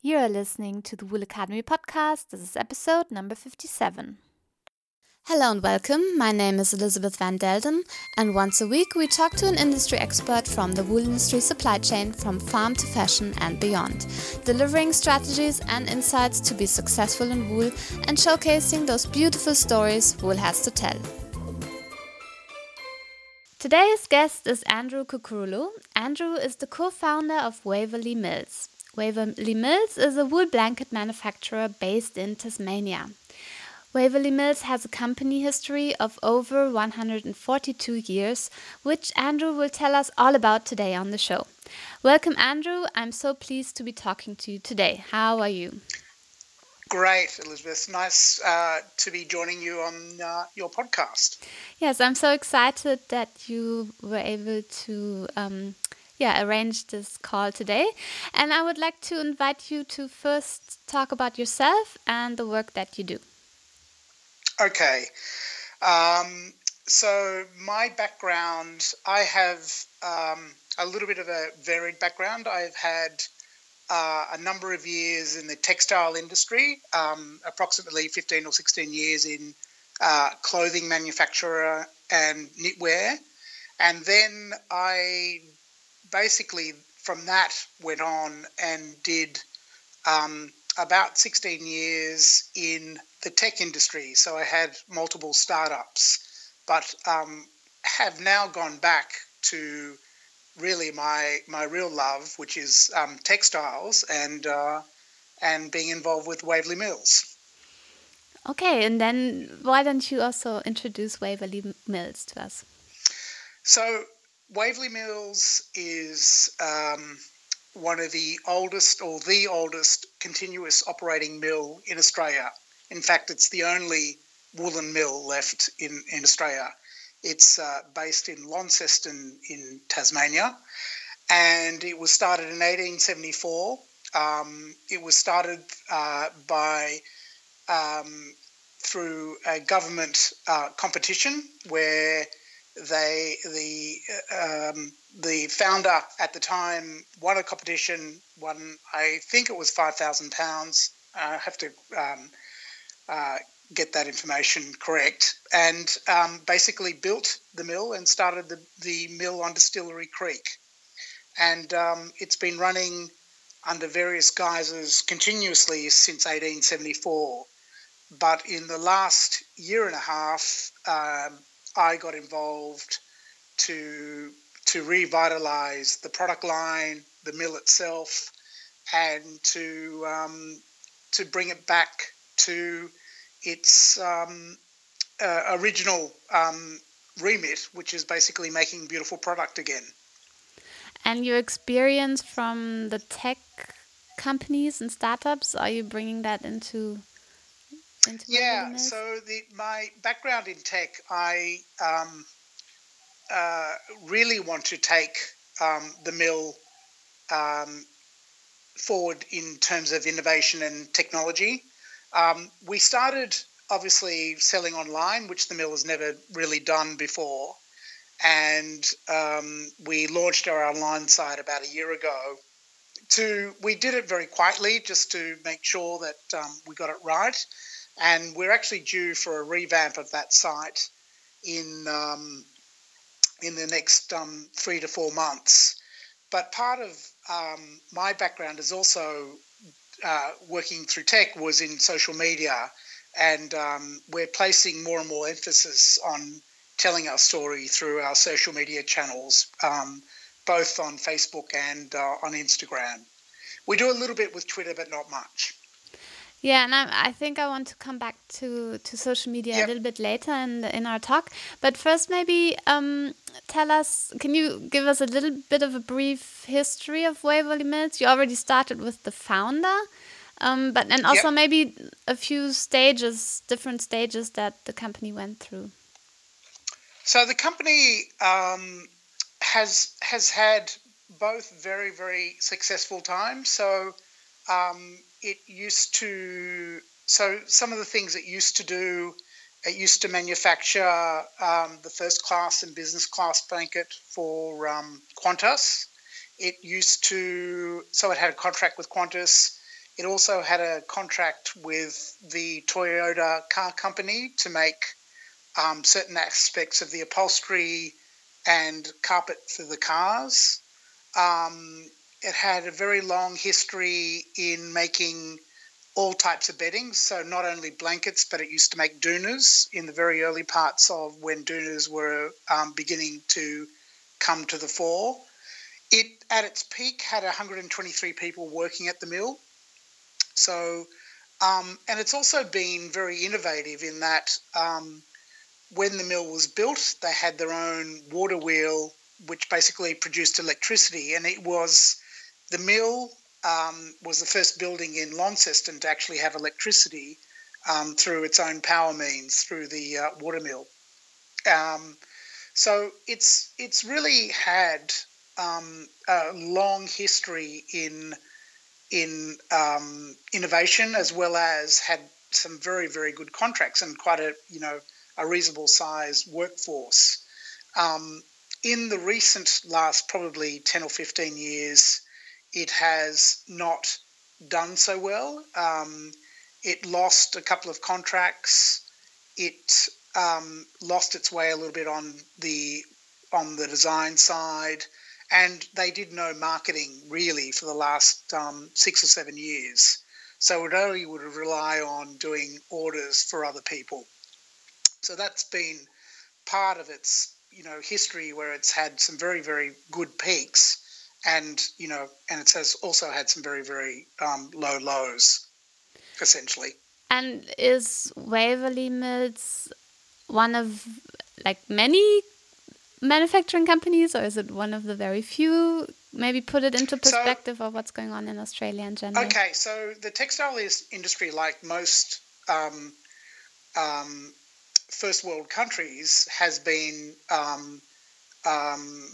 You are listening to the Wool Academy podcast. This is episode number 57. Hello and welcome. My name is Elizabeth Van Delden, and once a week we talk to an industry expert from the wool industry supply chain from farm to fashion and beyond, delivering strategies and insights to be successful in wool and showcasing those beautiful stories wool has to tell. Today's guest is Andrew Kukurulu. Andrew is the co founder of Waverley Mills. Waverley Mills is a wool blanket manufacturer based in Tasmania. Waverley Mills has a company history of over 142 years, which Andrew will tell us all about today on the show. Welcome, Andrew. I'm so pleased to be talking to you today. How are you? Great, Elizabeth. Nice uh, to be joining you on uh, your podcast. Yes, I'm so excited that you were able to. Um, yeah, arranged this call today. And I would like to invite you to first talk about yourself and the work that you do. Okay. Um, so, my background, I have um, a little bit of a varied background. I've had uh, a number of years in the textile industry, um, approximately 15 or 16 years in uh, clothing manufacturer and knitwear. And then I basically, from that, went on and did um, about 16 years in the tech industry. So I had multiple startups, but um, have now gone back to really my my real love, which is um, textiles and uh, and being involved with Waverley Mills. Okay, and then why don't you also introduce Waverley Mills to us? So Waverley Mills is um, one of the oldest or the oldest continuous operating mill in Australia. In fact, it's the only woolen mill left in, in Australia. It's uh, based in Launceston in Tasmania, and it was started in 1874. Um, it was started uh, by um, through a government uh, competition where they the um, the founder at the time won a competition. Won I think it was five thousand pounds. I have to um, uh, get that information correct, and um, basically built the mill and started the, the mill on Distillery Creek. And um, it's been running under various guises continuously since 1874. But in the last year and a half, um, I got involved to to revitalize the product line, the mill itself, and to um, to bring it back to its um, uh, original um, remit, which is basically making beautiful product again. And your experience from the tech companies and startups, are you bringing that into? Into yeah. So the my background in tech, I um, uh, really want to take um, the mill um, forward in terms of innovation and technology. Um, we started obviously selling online, which the mill has never really done before. And um, we launched our online site about a year ago. To we did it very quietly, just to make sure that um, we got it right. And we're actually due for a revamp of that site in um, in the next um, three to four months. But part of um, my background is also uh, working through tech was in social media, and um, we're placing more and more emphasis on telling our story through our social media channels, um, both on Facebook and uh, on Instagram. We do a little bit with Twitter, but not much. Yeah, and I, I think I want to come back to, to social media yep. a little bit later in the, in our talk. But first, maybe um, tell us. Can you give us a little bit of a brief history of Waverley Mills? You already started with the founder, um, but and also yep. maybe a few stages, different stages that the company went through. So the company um, has has had both very very successful times. So um, it used to so some of the things it used to do it used to manufacture um, the first class and business class blanket for um, Qantas. It used to, so it had a contract with Qantas. It also had a contract with the Toyota car company to make um, certain aspects of the upholstery and carpet for the cars. Um, it had a very long history in making all types of bedding, so not only blankets, but it used to make doonas in the very early parts of when doonas were um, beginning to come to the fore. It, at its peak, had 123 people working at the mill. So, um, and it's also been very innovative in that um, when the mill was built, they had their own water wheel, which basically produced electricity, and it was the mill um, was the first building in Launceston to actually have electricity um, through its own power means through the uh, water mill. Um, so it's it's really had um, a long history in in um, innovation as well as had some very very good contracts and quite a you know a reasonable size workforce. Um, in the recent last probably 10 or 15 years, it has not done so well. Um, it lost a couple of contracts. It um, lost its way a little bit on the on the design side, and they did no marketing really for the last um, six or seven years. So it only would rely on doing orders for other people. So that's been part of its you know history where it's had some very very good peaks and you know and it has also had some very very um, low lows essentially. And is Waverley mills one of like many manufacturing companies or is it one of the very few? Maybe put it into perspective so, of what's going on in australia in general. Okay so the textile industry like most um, um, first world countries has been um, um,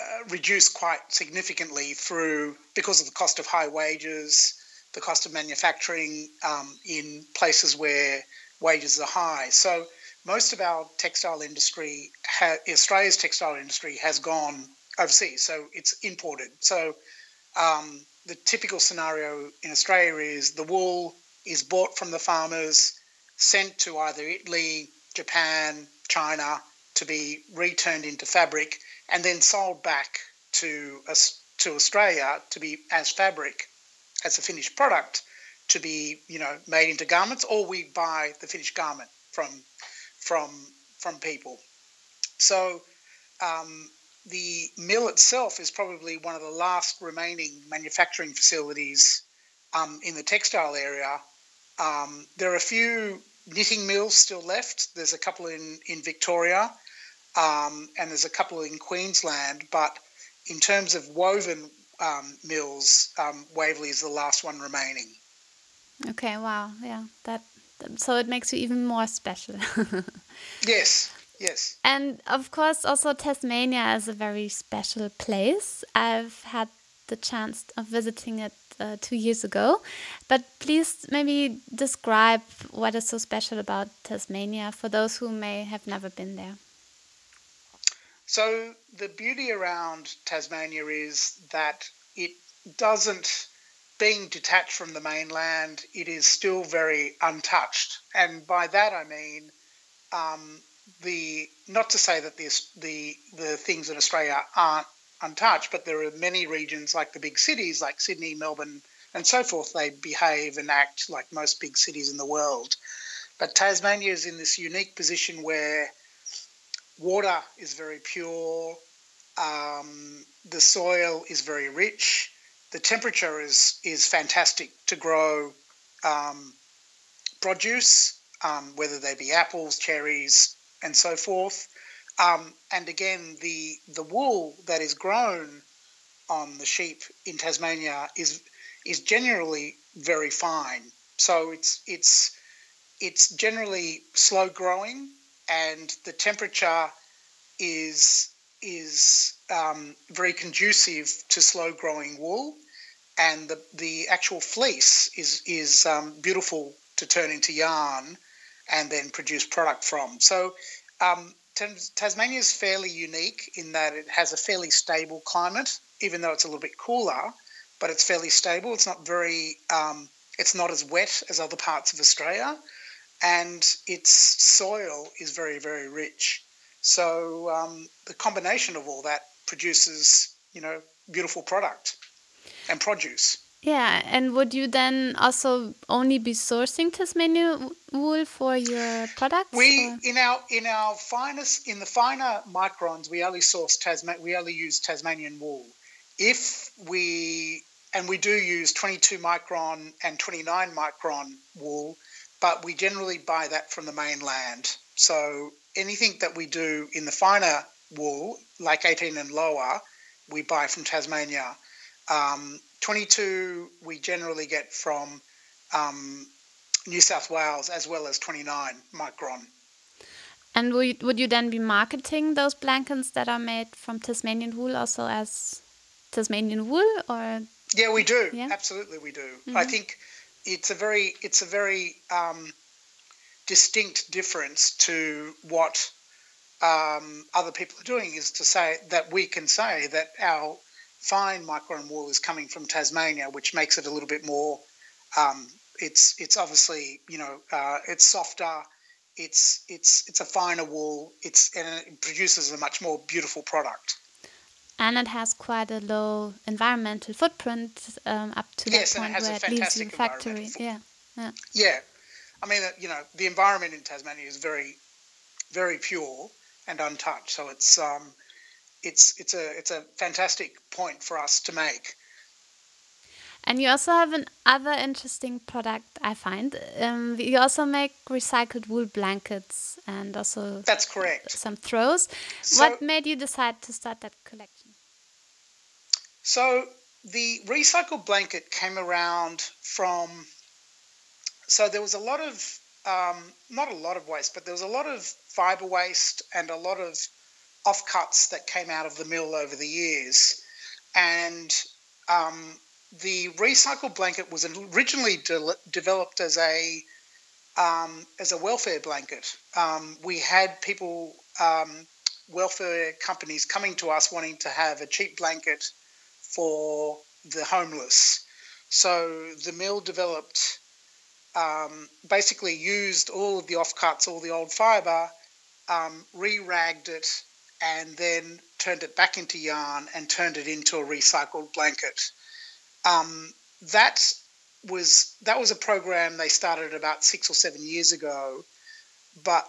uh, reduced quite significantly through because of the cost of high wages, the cost of manufacturing um, in places where wages are high. So most of our textile industry, ha- Australia's textile industry, has gone overseas. So it's imported. So um, the typical scenario in Australia is the wool is bought from the farmers sent to either Italy, Japan, China to be returned into fabric and then sold back to to Australia to be as fabric, as a finished product, to be you know made into garments, or we buy the finished garment from from from people. So um, the mill itself is probably one of the last remaining manufacturing facilities um, in the textile area um, there are a few knitting mills still left. There's a couple in, in Victoria um, and there's a couple in Queensland. But in terms of woven um, mills, um, Waverley is the last one remaining. Okay, wow. Yeah, that so it makes you even more special. yes, yes. And of course, also Tasmania is a very special place. I've had the chance of visiting it uh, two years ago. But please maybe describe what is so special about Tasmania for those who may have never been there. So, the beauty around Tasmania is that it doesn't, being detached from the mainland, it is still very untouched. And by that I mean, um, the not to say that the, the the things in Australia aren't untouched. But there are many regions like the big cities, like Sydney, Melbourne, and so forth. They behave and act like most big cities in the world. But Tasmania is in this unique position where water is very pure, um, the soil is very rich, the temperature is is fantastic to grow um, produce, um, whether they be apples, cherries, and so forth. Um, and again, the the wool that is grown on the sheep in Tasmania is is generally very fine. So it's it's it's generally slow growing, and the temperature is is um, very conducive to slow growing wool, and the the actual fleece is is um, beautiful to turn into yarn, and then produce product from. So um, Tasmania is fairly unique in that it has a fairly stable climate, even though it's a little bit cooler. but it's fairly stable. It's not very, um, it's not as wet as other parts of Australia, and its soil is very, very rich. So um, the combination of all that produces, you know, beautiful product and produce. Yeah, and would you then also only be sourcing Tasmanian wool for your products? We or? in our in our finest in the finer microns, we only source Tasman. We only use Tasmanian wool. If we and we do use 22 micron and 29 micron wool, but we generally buy that from the mainland. So anything that we do in the finer wool, like 18 and lower, we buy from Tasmania. Um, 22 we generally get from um, New South Wales as well as 29 micron. And would you, would you then be marketing those blankets that are made from Tasmanian wool also as Tasmanian wool or? Yeah, we do. Yeah? Absolutely, we do. Mm -hmm. I mm-hmm. think it's a very it's a very um, distinct difference to what um, other people are doing is to say that we can say that our fine micron wool is coming from Tasmania, which makes it a little bit more. Um, it's it's obviously you know uh, it's softer. It's it's it's a finer wool. It's and it produces a much more beautiful product. And it has quite a low environmental footprint um, up to yes, that point where it leaves the factory. Yeah, yeah. Yeah, I mean, uh, you know, the environment in Tasmania is very, very pure and untouched. So it's um, it's it's a it's a fantastic point for us to make. And you also have another interesting product I find. Um, you also make recycled wool blankets and also that's correct. Some throws. So, what made you decide to start that collection? So the recycled blanket came around from. So there was a lot of um, not a lot of waste, but there was a lot of fiber waste and a lot of offcuts that came out of the mill over the years. And um, the recycled blanket was originally de- developed as a um, as a welfare blanket. Um, we had people, um, welfare companies, coming to us wanting to have a cheap blanket for the homeless. So the mill developed, um, basically used all of the offcuts, all the old fibre, um, re-ragged it, and then turned it back into yarn and turned it into a recycled blanket. Um, that was that was a program they started about six or seven years ago, but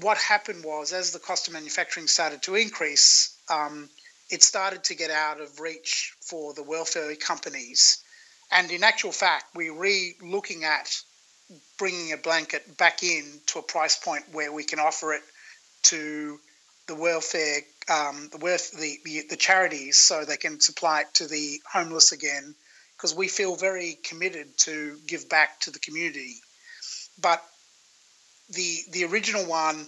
what happened was as the cost of manufacturing started to increase, um, it started to get out of reach for the welfare companies. And in actual fact, we're re looking at bringing a blanket back in to a price point where we can offer it to the welfare, um, the, worth, the, the, the charities, so they can supply it to the homeless again, because we feel very committed to give back to the community. But the the original one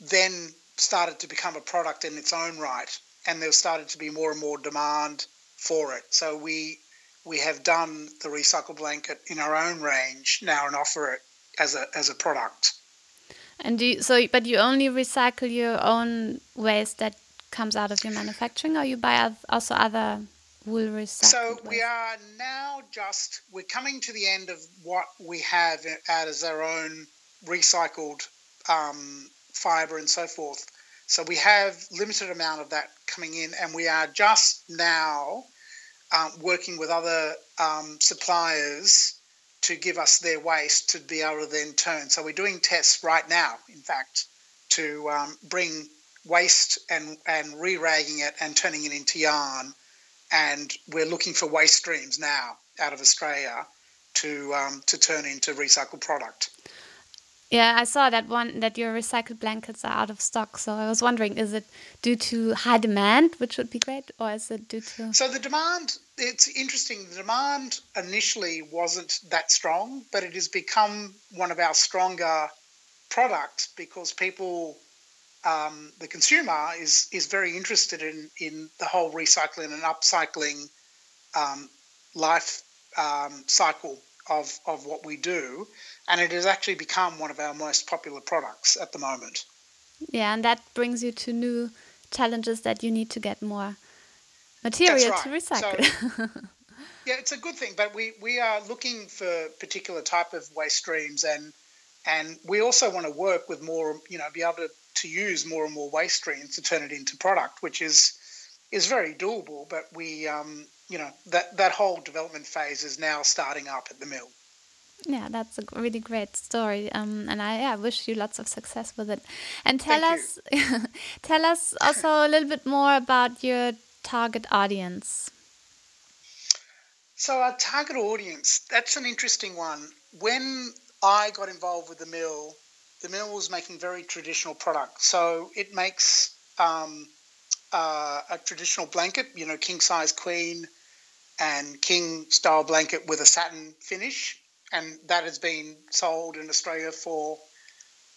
then started to become a product in its own right, and there started to be more and more demand for it. So we we have done the recycle blanket in our own range now and offer it as a as a product. And do you, so, but you only recycle your own waste that comes out of your manufacturing, or you buy also other wool recycled? So we are now just we're coming to the end of what we have out as our own recycled um, fibre and so forth. So we have limited amount of that coming in, and we are just now um, working with other um, suppliers to give us their waste to be able to then turn. So we're doing tests right now, in fact, to um, bring waste and, and re-ragging it and turning it into yarn. And we're looking for waste streams now out of Australia to um, to turn into recycled product. Yeah, I saw that one that your recycled blankets are out of stock. So I was wondering, is it due to high demand, which would be great, or is it due to? So the demand, it's interesting. The demand initially wasn't that strong, but it has become one of our stronger products because people, um, the consumer, is is very interested in in the whole recycling and upcycling um, life um, cycle of of what we do and it has actually become one of our most popular products at the moment. Yeah, and that brings you to new challenges that you need to get more material right. to recycle. So, Yeah, it's a good thing, but we, we are looking for particular type of waste streams and and we also want to work with more, you know, be able to, to use more and more waste streams to turn it into product, which is is very doable. But we, um, you know, that that whole development phase is now starting up at the mill. Yeah, that's a really great story, um, and I yeah, wish you lots of success with it. And tell Thank us, tell us also a little bit more about your target audience. So our target audience, that's an interesting one. When I got involved with the mill, the mill was making very traditional products. So it makes um, uh, a traditional blanket, you know, king size queen and king style blanket with a satin finish. And that has been sold in Australia for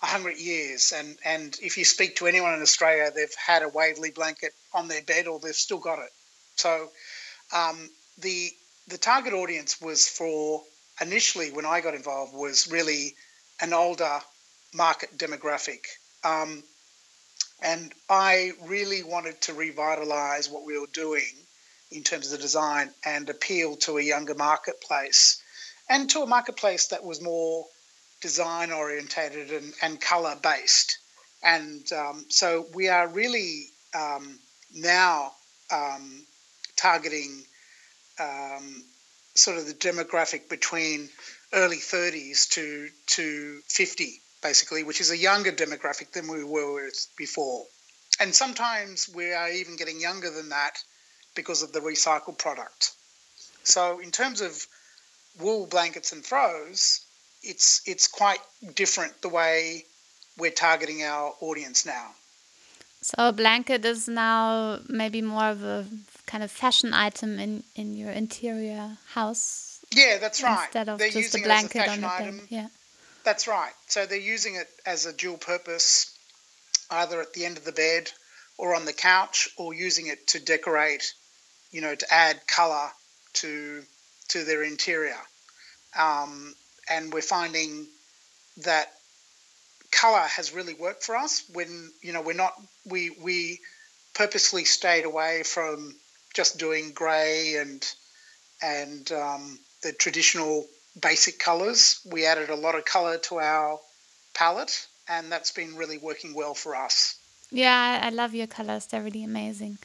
100 years. And, and if you speak to anyone in Australia, they've had a Waverley blanket on their bed or they've still got it. So um, the, the target audience was for initially when I got involved was really an older market demographic. Um, and I really wanted to revitalize what we were doing in terms of the design and appeal to a younger marketplace and to a marketplace that was more design orientated and, and color based. And um, so we are really um, now um, targeting um, sort of the demographic between early 30s to to 50 basically which is a younger demographic than we were with before and sometimes we are even getting younger than that because of the recycled product so in terms of wool blankets and throws it's it's quite different the way we're targeting our audience now so a blanket is now maybe more of a kind of fashion item in in your interior house. Yeah, that's right. Instead of they're just a blanket on the bed. Yeah. That's right. So they're using it as a dual purpose, either at the end of the bed or on the couch, or using it to decorate, you know, to add colour to to their interior. Um, and we're finding that color has really worked for us when you know we're not we we purposely stayed away from just doing grey and and um, the traditional basic colours. We added a lot of colour to our palette, and that's been really working well for us. Yeah, I love your colours; they're really amazing.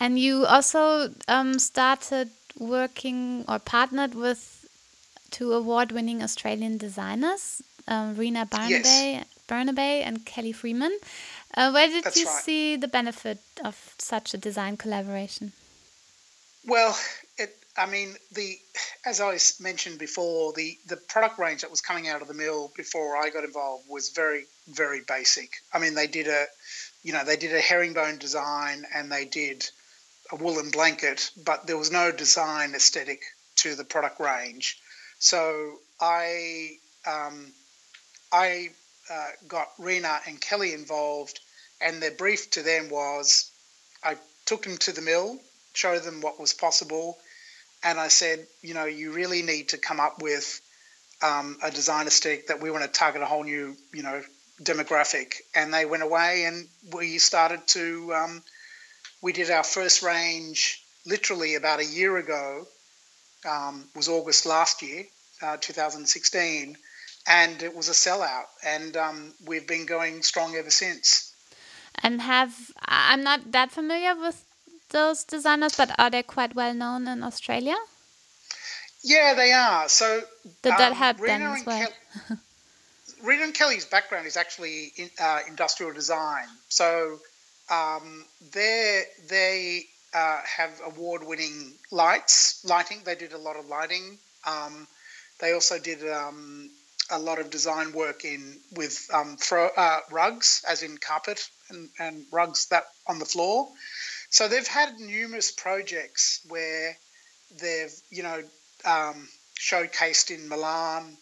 And you also um, started working or partnered with two award-winning Australian designers, um, Rena Barnaby, yes. Barnaby and Kelly Freeman. Uh, where did That's you right. see the benefit of such a design collaboration? Well, it, I mean, the as I mentioned before, the the product range that was coming out of the mill before I got involved was very very basic. I mean, they did a, you know, they did a herringbone design and they did a woolen blanket, but there was no design aesthetic to the product range. So I um, I uh, got Rena and Kelly involved, and their brief to them was I took them to the mill show them what was possible. And I said, you know, you really need to come up with um, a design aesthetic that we want to target a whole new, you know, demographic. And they went away and we started to, um, we did our first range literally about a year ago, um, was August last year, uh, 2016. And it was a sellout. And um, we've been going strong ever since. And have, I'm not that familiar with those designers, but are they quite well known in Australia? Yeah, they are. So did um, that help Rena them as well? Rena and Kelly's background is actually in, uh, industrial design. So um, they they uh, have award-winning lights, lighting. They did a lot of lighting. Um, they also did um, a lot of design work in with um, throw, uh, rugs, as in carpet and, and rugs that on the floor. So they've had numerous projects where they've, you know, um, showcased in Milan,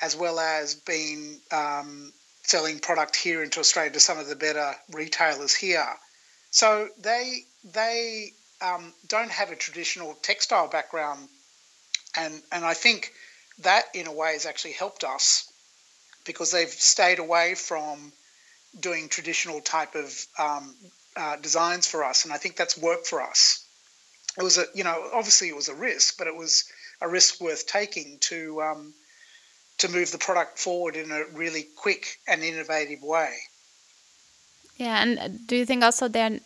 as well as been um, selling product here into Australia to some of the better retailers here. So they they um, don't have a traditional textile background, and and I think that in a way has actually helped us because they've stayed away from doing traditional type of um, uh, designs for us, and I think that's worked for us. it was a you know obviously it was a risk, but it was a risk worth taking to um, to move the product forward in a really quick and innovative way. Yeah, and uh, do you think also they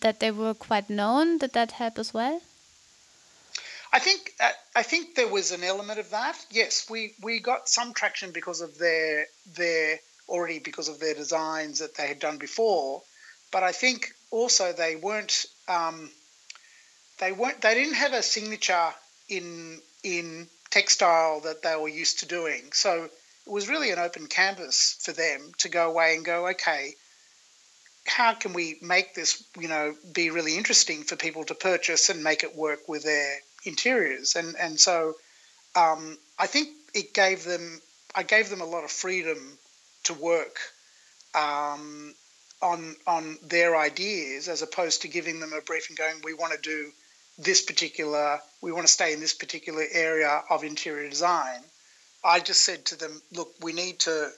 that they were quite known? Did that help as well? I think uh, I think there was an element of that. Yes, we, we got some traction because of their their already because of their designs that they had done before, but I think also they weren't um, they weren't they didn't have a signature in in textile that they were used to doing. So it was really an open canvas for them to go away and go, okay, how can we make this, you know, be really interesting for people to purchase and make it work with their interiors? And and so um, I think it gave them I gave them a lot of freedom to work um, on on their ideas as opposed to giving them a brief and going, we want to do this particular, we want to stay in this particular area of interior design. I just said to them, look, we need to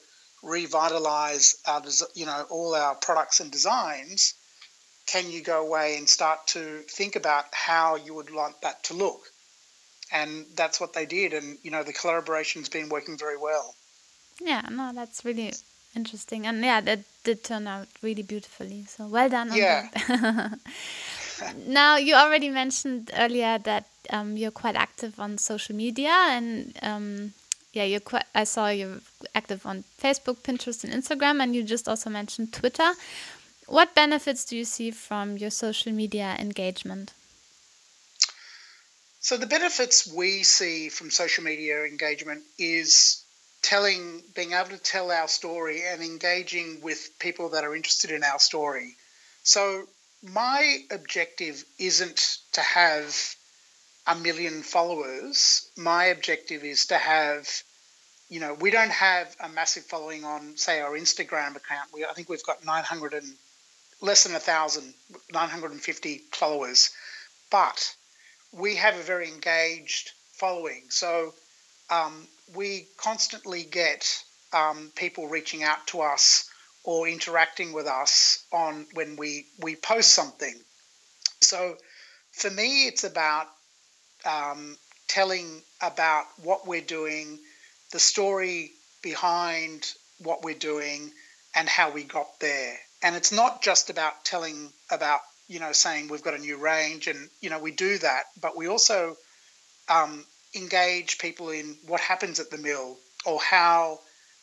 revitalize our, you know, all our products and designs. Can you go away and start to think about how you would like that to look? And that's what they did. And, you know, the collaboration's been working very well. Yeah, no, that's really interesting. And yeah, that did turn out really beautifully. So well done. yeah. now, you already mentioned earlier that um, you're quite active on social media, and um, yeah, you're quite. I saw you're active on Facebook, Pinterest, and Instagram, and you just also mentioned Twitter. What benefits do you see from your social media engagement? So the benefits we see from social media engagement is telling, being able to tell our story and engaging with people that are interested in our story. So my objective isn't to have a million followers. My objective is to have, you know, we don't have a massive following on, say, our Instagram account. We, I think we've got 900 and less than a thousand, 950 followers, but we have a very engaged following. So um, we constantly get um, people reaching out to us or interacting with us on when we we post something. So for me, it's about um, telling about what we're doing, the story behind what we're doing, and how we got there. And it's not just about telling about you know saying we've got a new range, and you know we do that, but we also um, engage people in what happens at the mill or how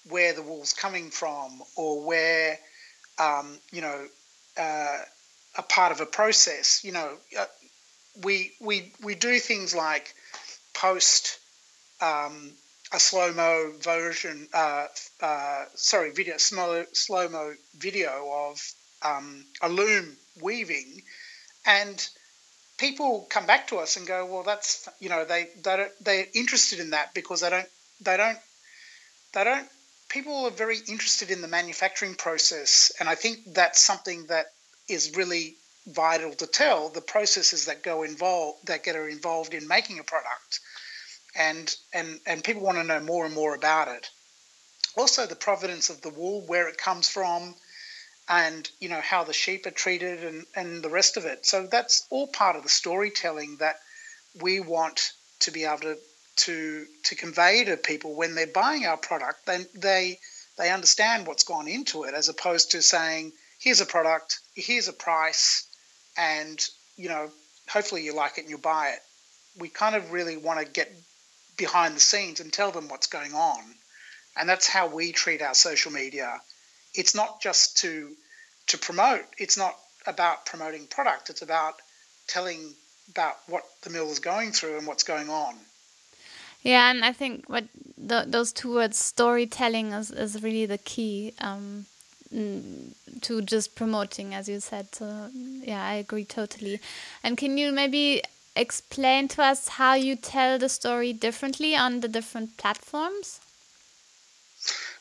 where the wool's coming from or where, um, you know, uh, a part of a process. You know, uh, we we we do things like post um, a slow mo version, uh, uh, sorry, video slow slow mo video of um, a loom weaving, and people come back to us and go, well, that's you know they they they're interested in that because they don't they don't they don't people are very interested in the manufacturing process, and I think that's something that is really vital to tell the processes that go involved that get are involved in making a product, and and and people want to know more and more about it. Also, the provenance of the wool, where it comes from, and you know how the sheep are treated, and and the rest of it. So that's all part of the storytelling that we want to be able to to to convey to people when they're buying our product. Then they they understand what's gone into it, as opposed to saying, "Here's a product, here's a price, and you know, hopefully you like it and you buy it." We kind of really want to get behind the scenes and tell them what's going on, and that's how we treat our social media. It's not just to to promote. It's not about promoting product. It's about telling about what the mill is going through and what's going on. Yeah, and I think what the, those two words, storytelling, is, is really the key um, to just promoting, as you said. So, yeah, I agree totally. And can you maybe explain to us how you tell the story differently on the different platforms?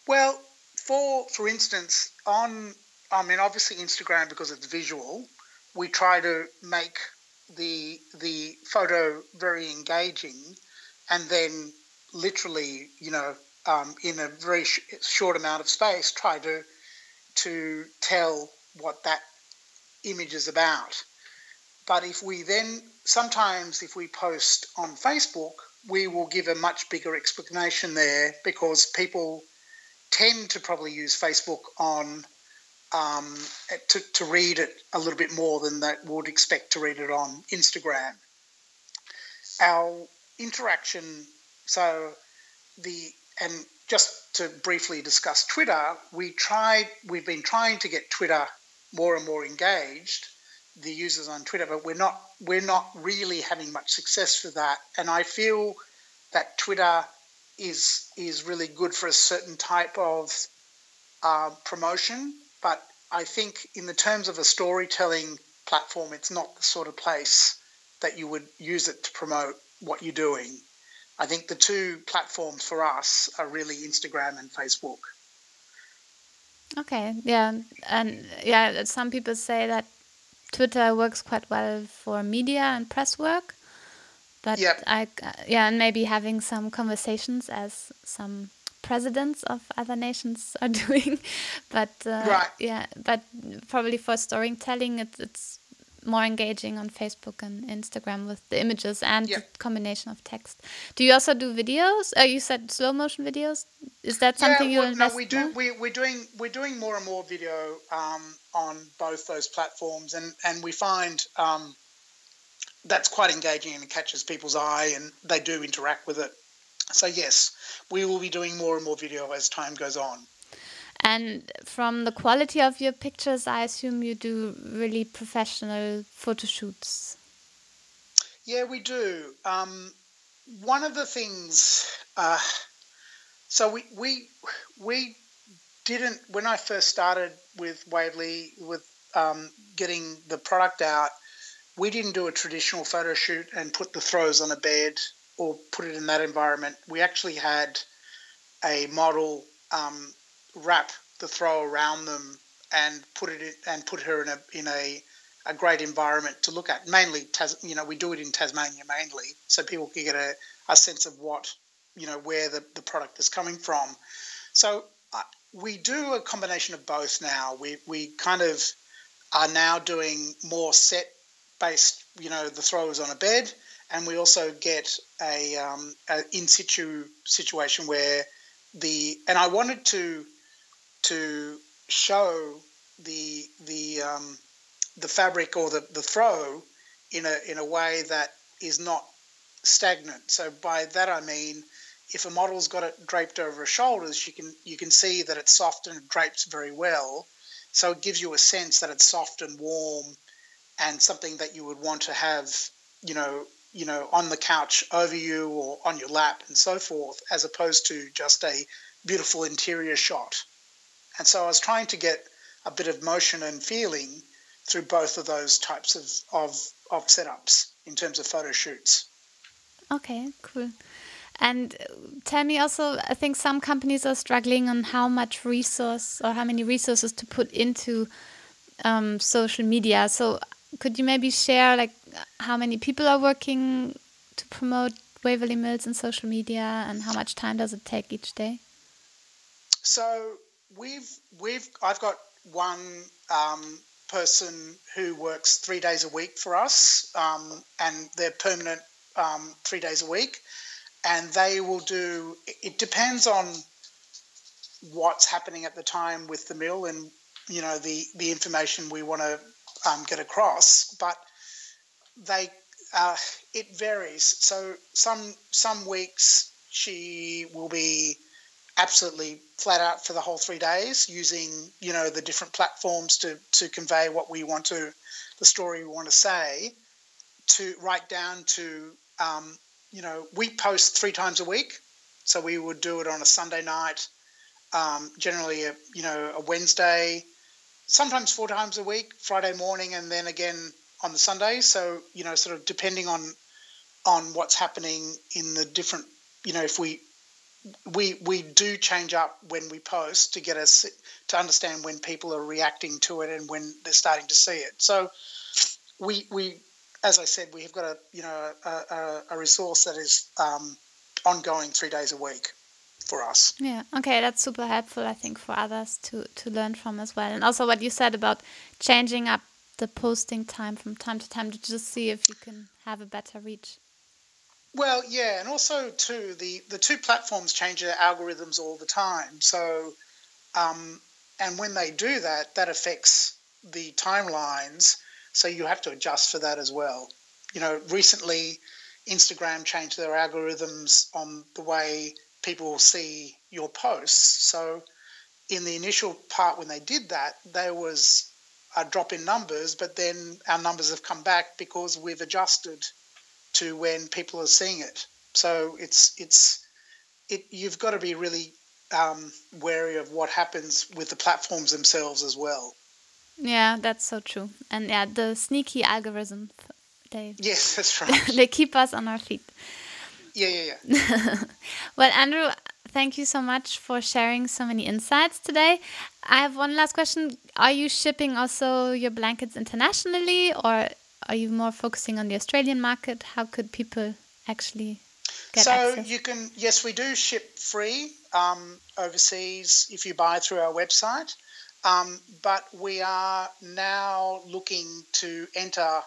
Well, for for instance, on I mean, obviously Instagram because it's visual, we try to make the the photo very engaging and then literally, you know, um, in a very sh- short amount of space, try to to tell what that image is about. but if we then sometimes if we post on Facebook, we will give a much bigger explanation there because people tend to probably use Facebook on um, to, to read it a little bit more than they would expect to read it on Instagram. Our interaction, so the and just to briefly discuss Twitter, we tried we've been trying to get Twitter more and more engaged, the users on Twitter, but we're not we're not really having much success with that. And I feel that Twitter is is really good for a certain type of uh, promotion, but I think in the terms of a storytelling platform, it's not the sort of place that you would use it to promote what you're doing. I think the two platforms for us are really Instagram and Facebook. Okay, yeah, and yeah, some people say that Twitter works quite well for media and press work, but yep. I yeah, and maybe having some conversations as some presidents of other nations are doing, but uh, right. yeah, but probably for storytelling, it's it's more engaging on Facebook and Instagram with the images and the combination of text. Do you also do videos? Uh, you said slow motion videos. Is that something yeah, well, you invest? No, we do. We, we're doing we're doing more and more video um, on both those platforms, and and we find. Um, that's quite engaging and it catches people's eye and they do interact with it. So yes, we will be doing more and more video as time goes on. And from the quality of your pictures, I assume you do really professional photo shoots. Yeah, we do. Um, one of the things, uh, so we we we didn't when I first started with Waverley with um, getting the product out. We didn't do a traditional photo shoot and put the throws on a bed or put it in that environment. We actually had a model um, wrap the throw around them and put it in, and put her in a in a a great environment to look at. Mainly, Tas, you know, we do it in Tasmania mainly, so people can get a, a sense of what you know where the, the product is coming from. So uh, we do a combination of both now. We we kind of are now doing more set based, you know, the throw is on a bed, and we also get a, um, a in situ situation where the and I wanted to to show the the um, the fabric or the, the throw in a in a way that is not stagnant. So by that I mean if a model's got it draped over her shoulders, you can you can see that it's soft and it drapes very well. So it gives you a sense that it's soft and warm and something that you would want to have, you know, you know, on the couch over you or on your lap and so forth, as opposed to just a beautiful interior shot. And so I was trying to get a bit of motion and feeling through both of those types of, of, of setups in terms of photo shoots. Okay, cool. And tell me also, I think some companies are struggling on how much resource or how many resources to put into um, social media. So could you maybe share like how many people are working to promote Waverley Mills in social media and how much time does it take each day? So we've we've I've got one um, person who works three days a week for us, um, and they're permanent um, three days a week, and they will do. It depends on what's happening at the time with the mill and you know the the information we want to um, get across, but they uh, it varies. So some some weeks she will be absolutely flat out for the whole three days using you know the different platforms to to convey what we want to the story we want to say to right down to um, you know we post three times a week. So we would do it on a sunday night um, generally a you know a wednesday sometimes four times a week friday morning and then again on the sunday. So you know sort of depending on on what's happening in the different you know if we we we do change up when we post to get us to understand when people are reacting to it and when they're starting to see it. So we we as I said, we have got a you know a, a, resource that is um, ongoing three days a week for us. Yeah. Okay, that's super helpful. I think for others to to learn from as well, and also what you said about changing up the posting time from time to time to just see if you can have a better reach. Well, yeah, and also too the the two platforms change their algorithms all the time. So, um, and when they do that, that affects the timelines. So you have to adjust for that as well. You know, recently Instagram changed their algorithms on the way people see your posts. So in the initial part when they did that, there was a drop in numbers, but then our numbers have come back because we've adjusted to when people are seeing it. So it's it's it you've got to be really um, wary of what happens with the platforms themselves as well. Yeah, that's so true. And yeah, the sneaky algorithms they yes, that's right. they keep us on our feet. Yeah, yeah, yeah. well, Andrew, thank you so much for sharing so many insights today. I have one last question. Are you shipping also your blankets internationally or are you more focusing on the Australian market? How could people actually get so access? you can yes, we do ship free um, overseas if you buy through our website. Um, but we are now looking to enter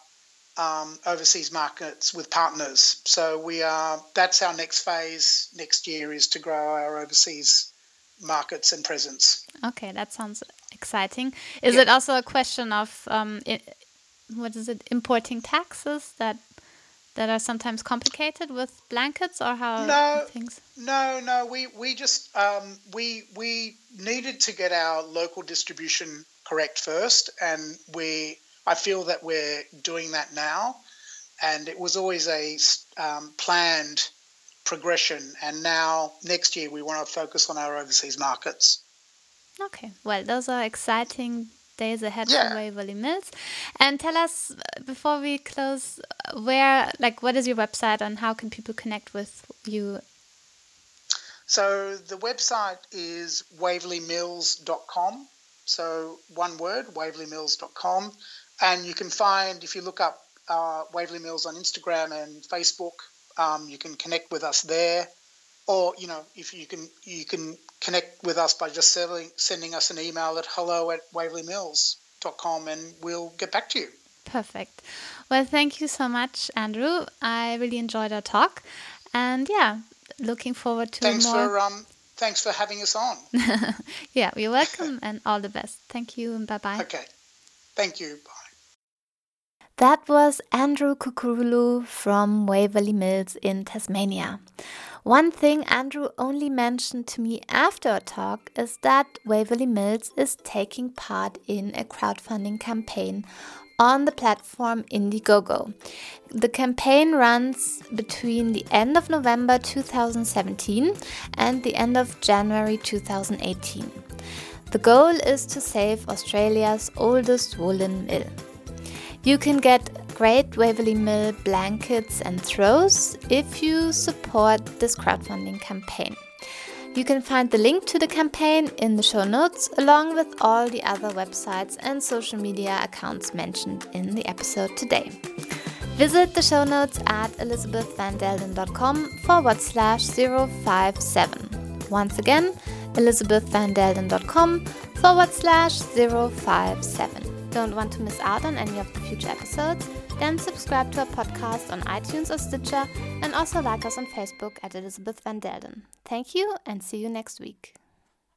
um, overseas markets with partners. So we are that's our next phase next year is to grow our overseas markets and presence. Okay, that sounds exciting. Is yeah. it also a question of um, what is it importing taxes that that are sometimes complicated with blankets or how no, things no no we we just um, we we needed to get our local distribution correct first and we I feel that we're doing that now, and it was always a um, planned progression. And now next year we want to focus on our overseas markets. Okay, well, those are exciting days ahead yeah. for Waverley Mills. And tell us before we close, where, like, what is your website and how can people connect with you? So the website is waverleymills.com. So one word, waverleymills.com. And you can find, if you look up uh, Waverley Mills on Instagram and Facebook, um, you can connect with us there. Or, you know, if you can, you can connect with us by just sending, sending us an email at hello at waverleymills.com and we'll get back to you. Perfect. Well, thank you so much, Andrew. I really enjoyed our talk. And yeah, looking forward to thanks more. For, um, thanks for having us on. yeah, you're welcome and all the best. Thank you and bye bye. Okay. Thank you. Bye. That was Andrew Kukurulu from Waverley Mills in Tasmania. One thing Andrew only mentioned to me after a talk is that Waverley Mills is taking part in a crowdfunding campaign on the platform Indiegogo. The campaign runs between the end of November 2017 and the end of January 2018. The goal is to save Australia's oldest woolen mill. You can get great Waverley Mill blankets and throws if you support this crowdfunding campaign. You can find the link to the campaign in the show notes, along with all the other websites and social media accounts mentioned in the episode today. Visit the show notes at elizabethvandelden.com forward slash 057. Once again, elizabethvandelden.com forward slash 057 don't want to miss out on any of the future episodes, then subscribe to our podcast on iTunes or Stitcher and also like us on Facebook at Elizabeth Van Delden. Thank you and see you next week.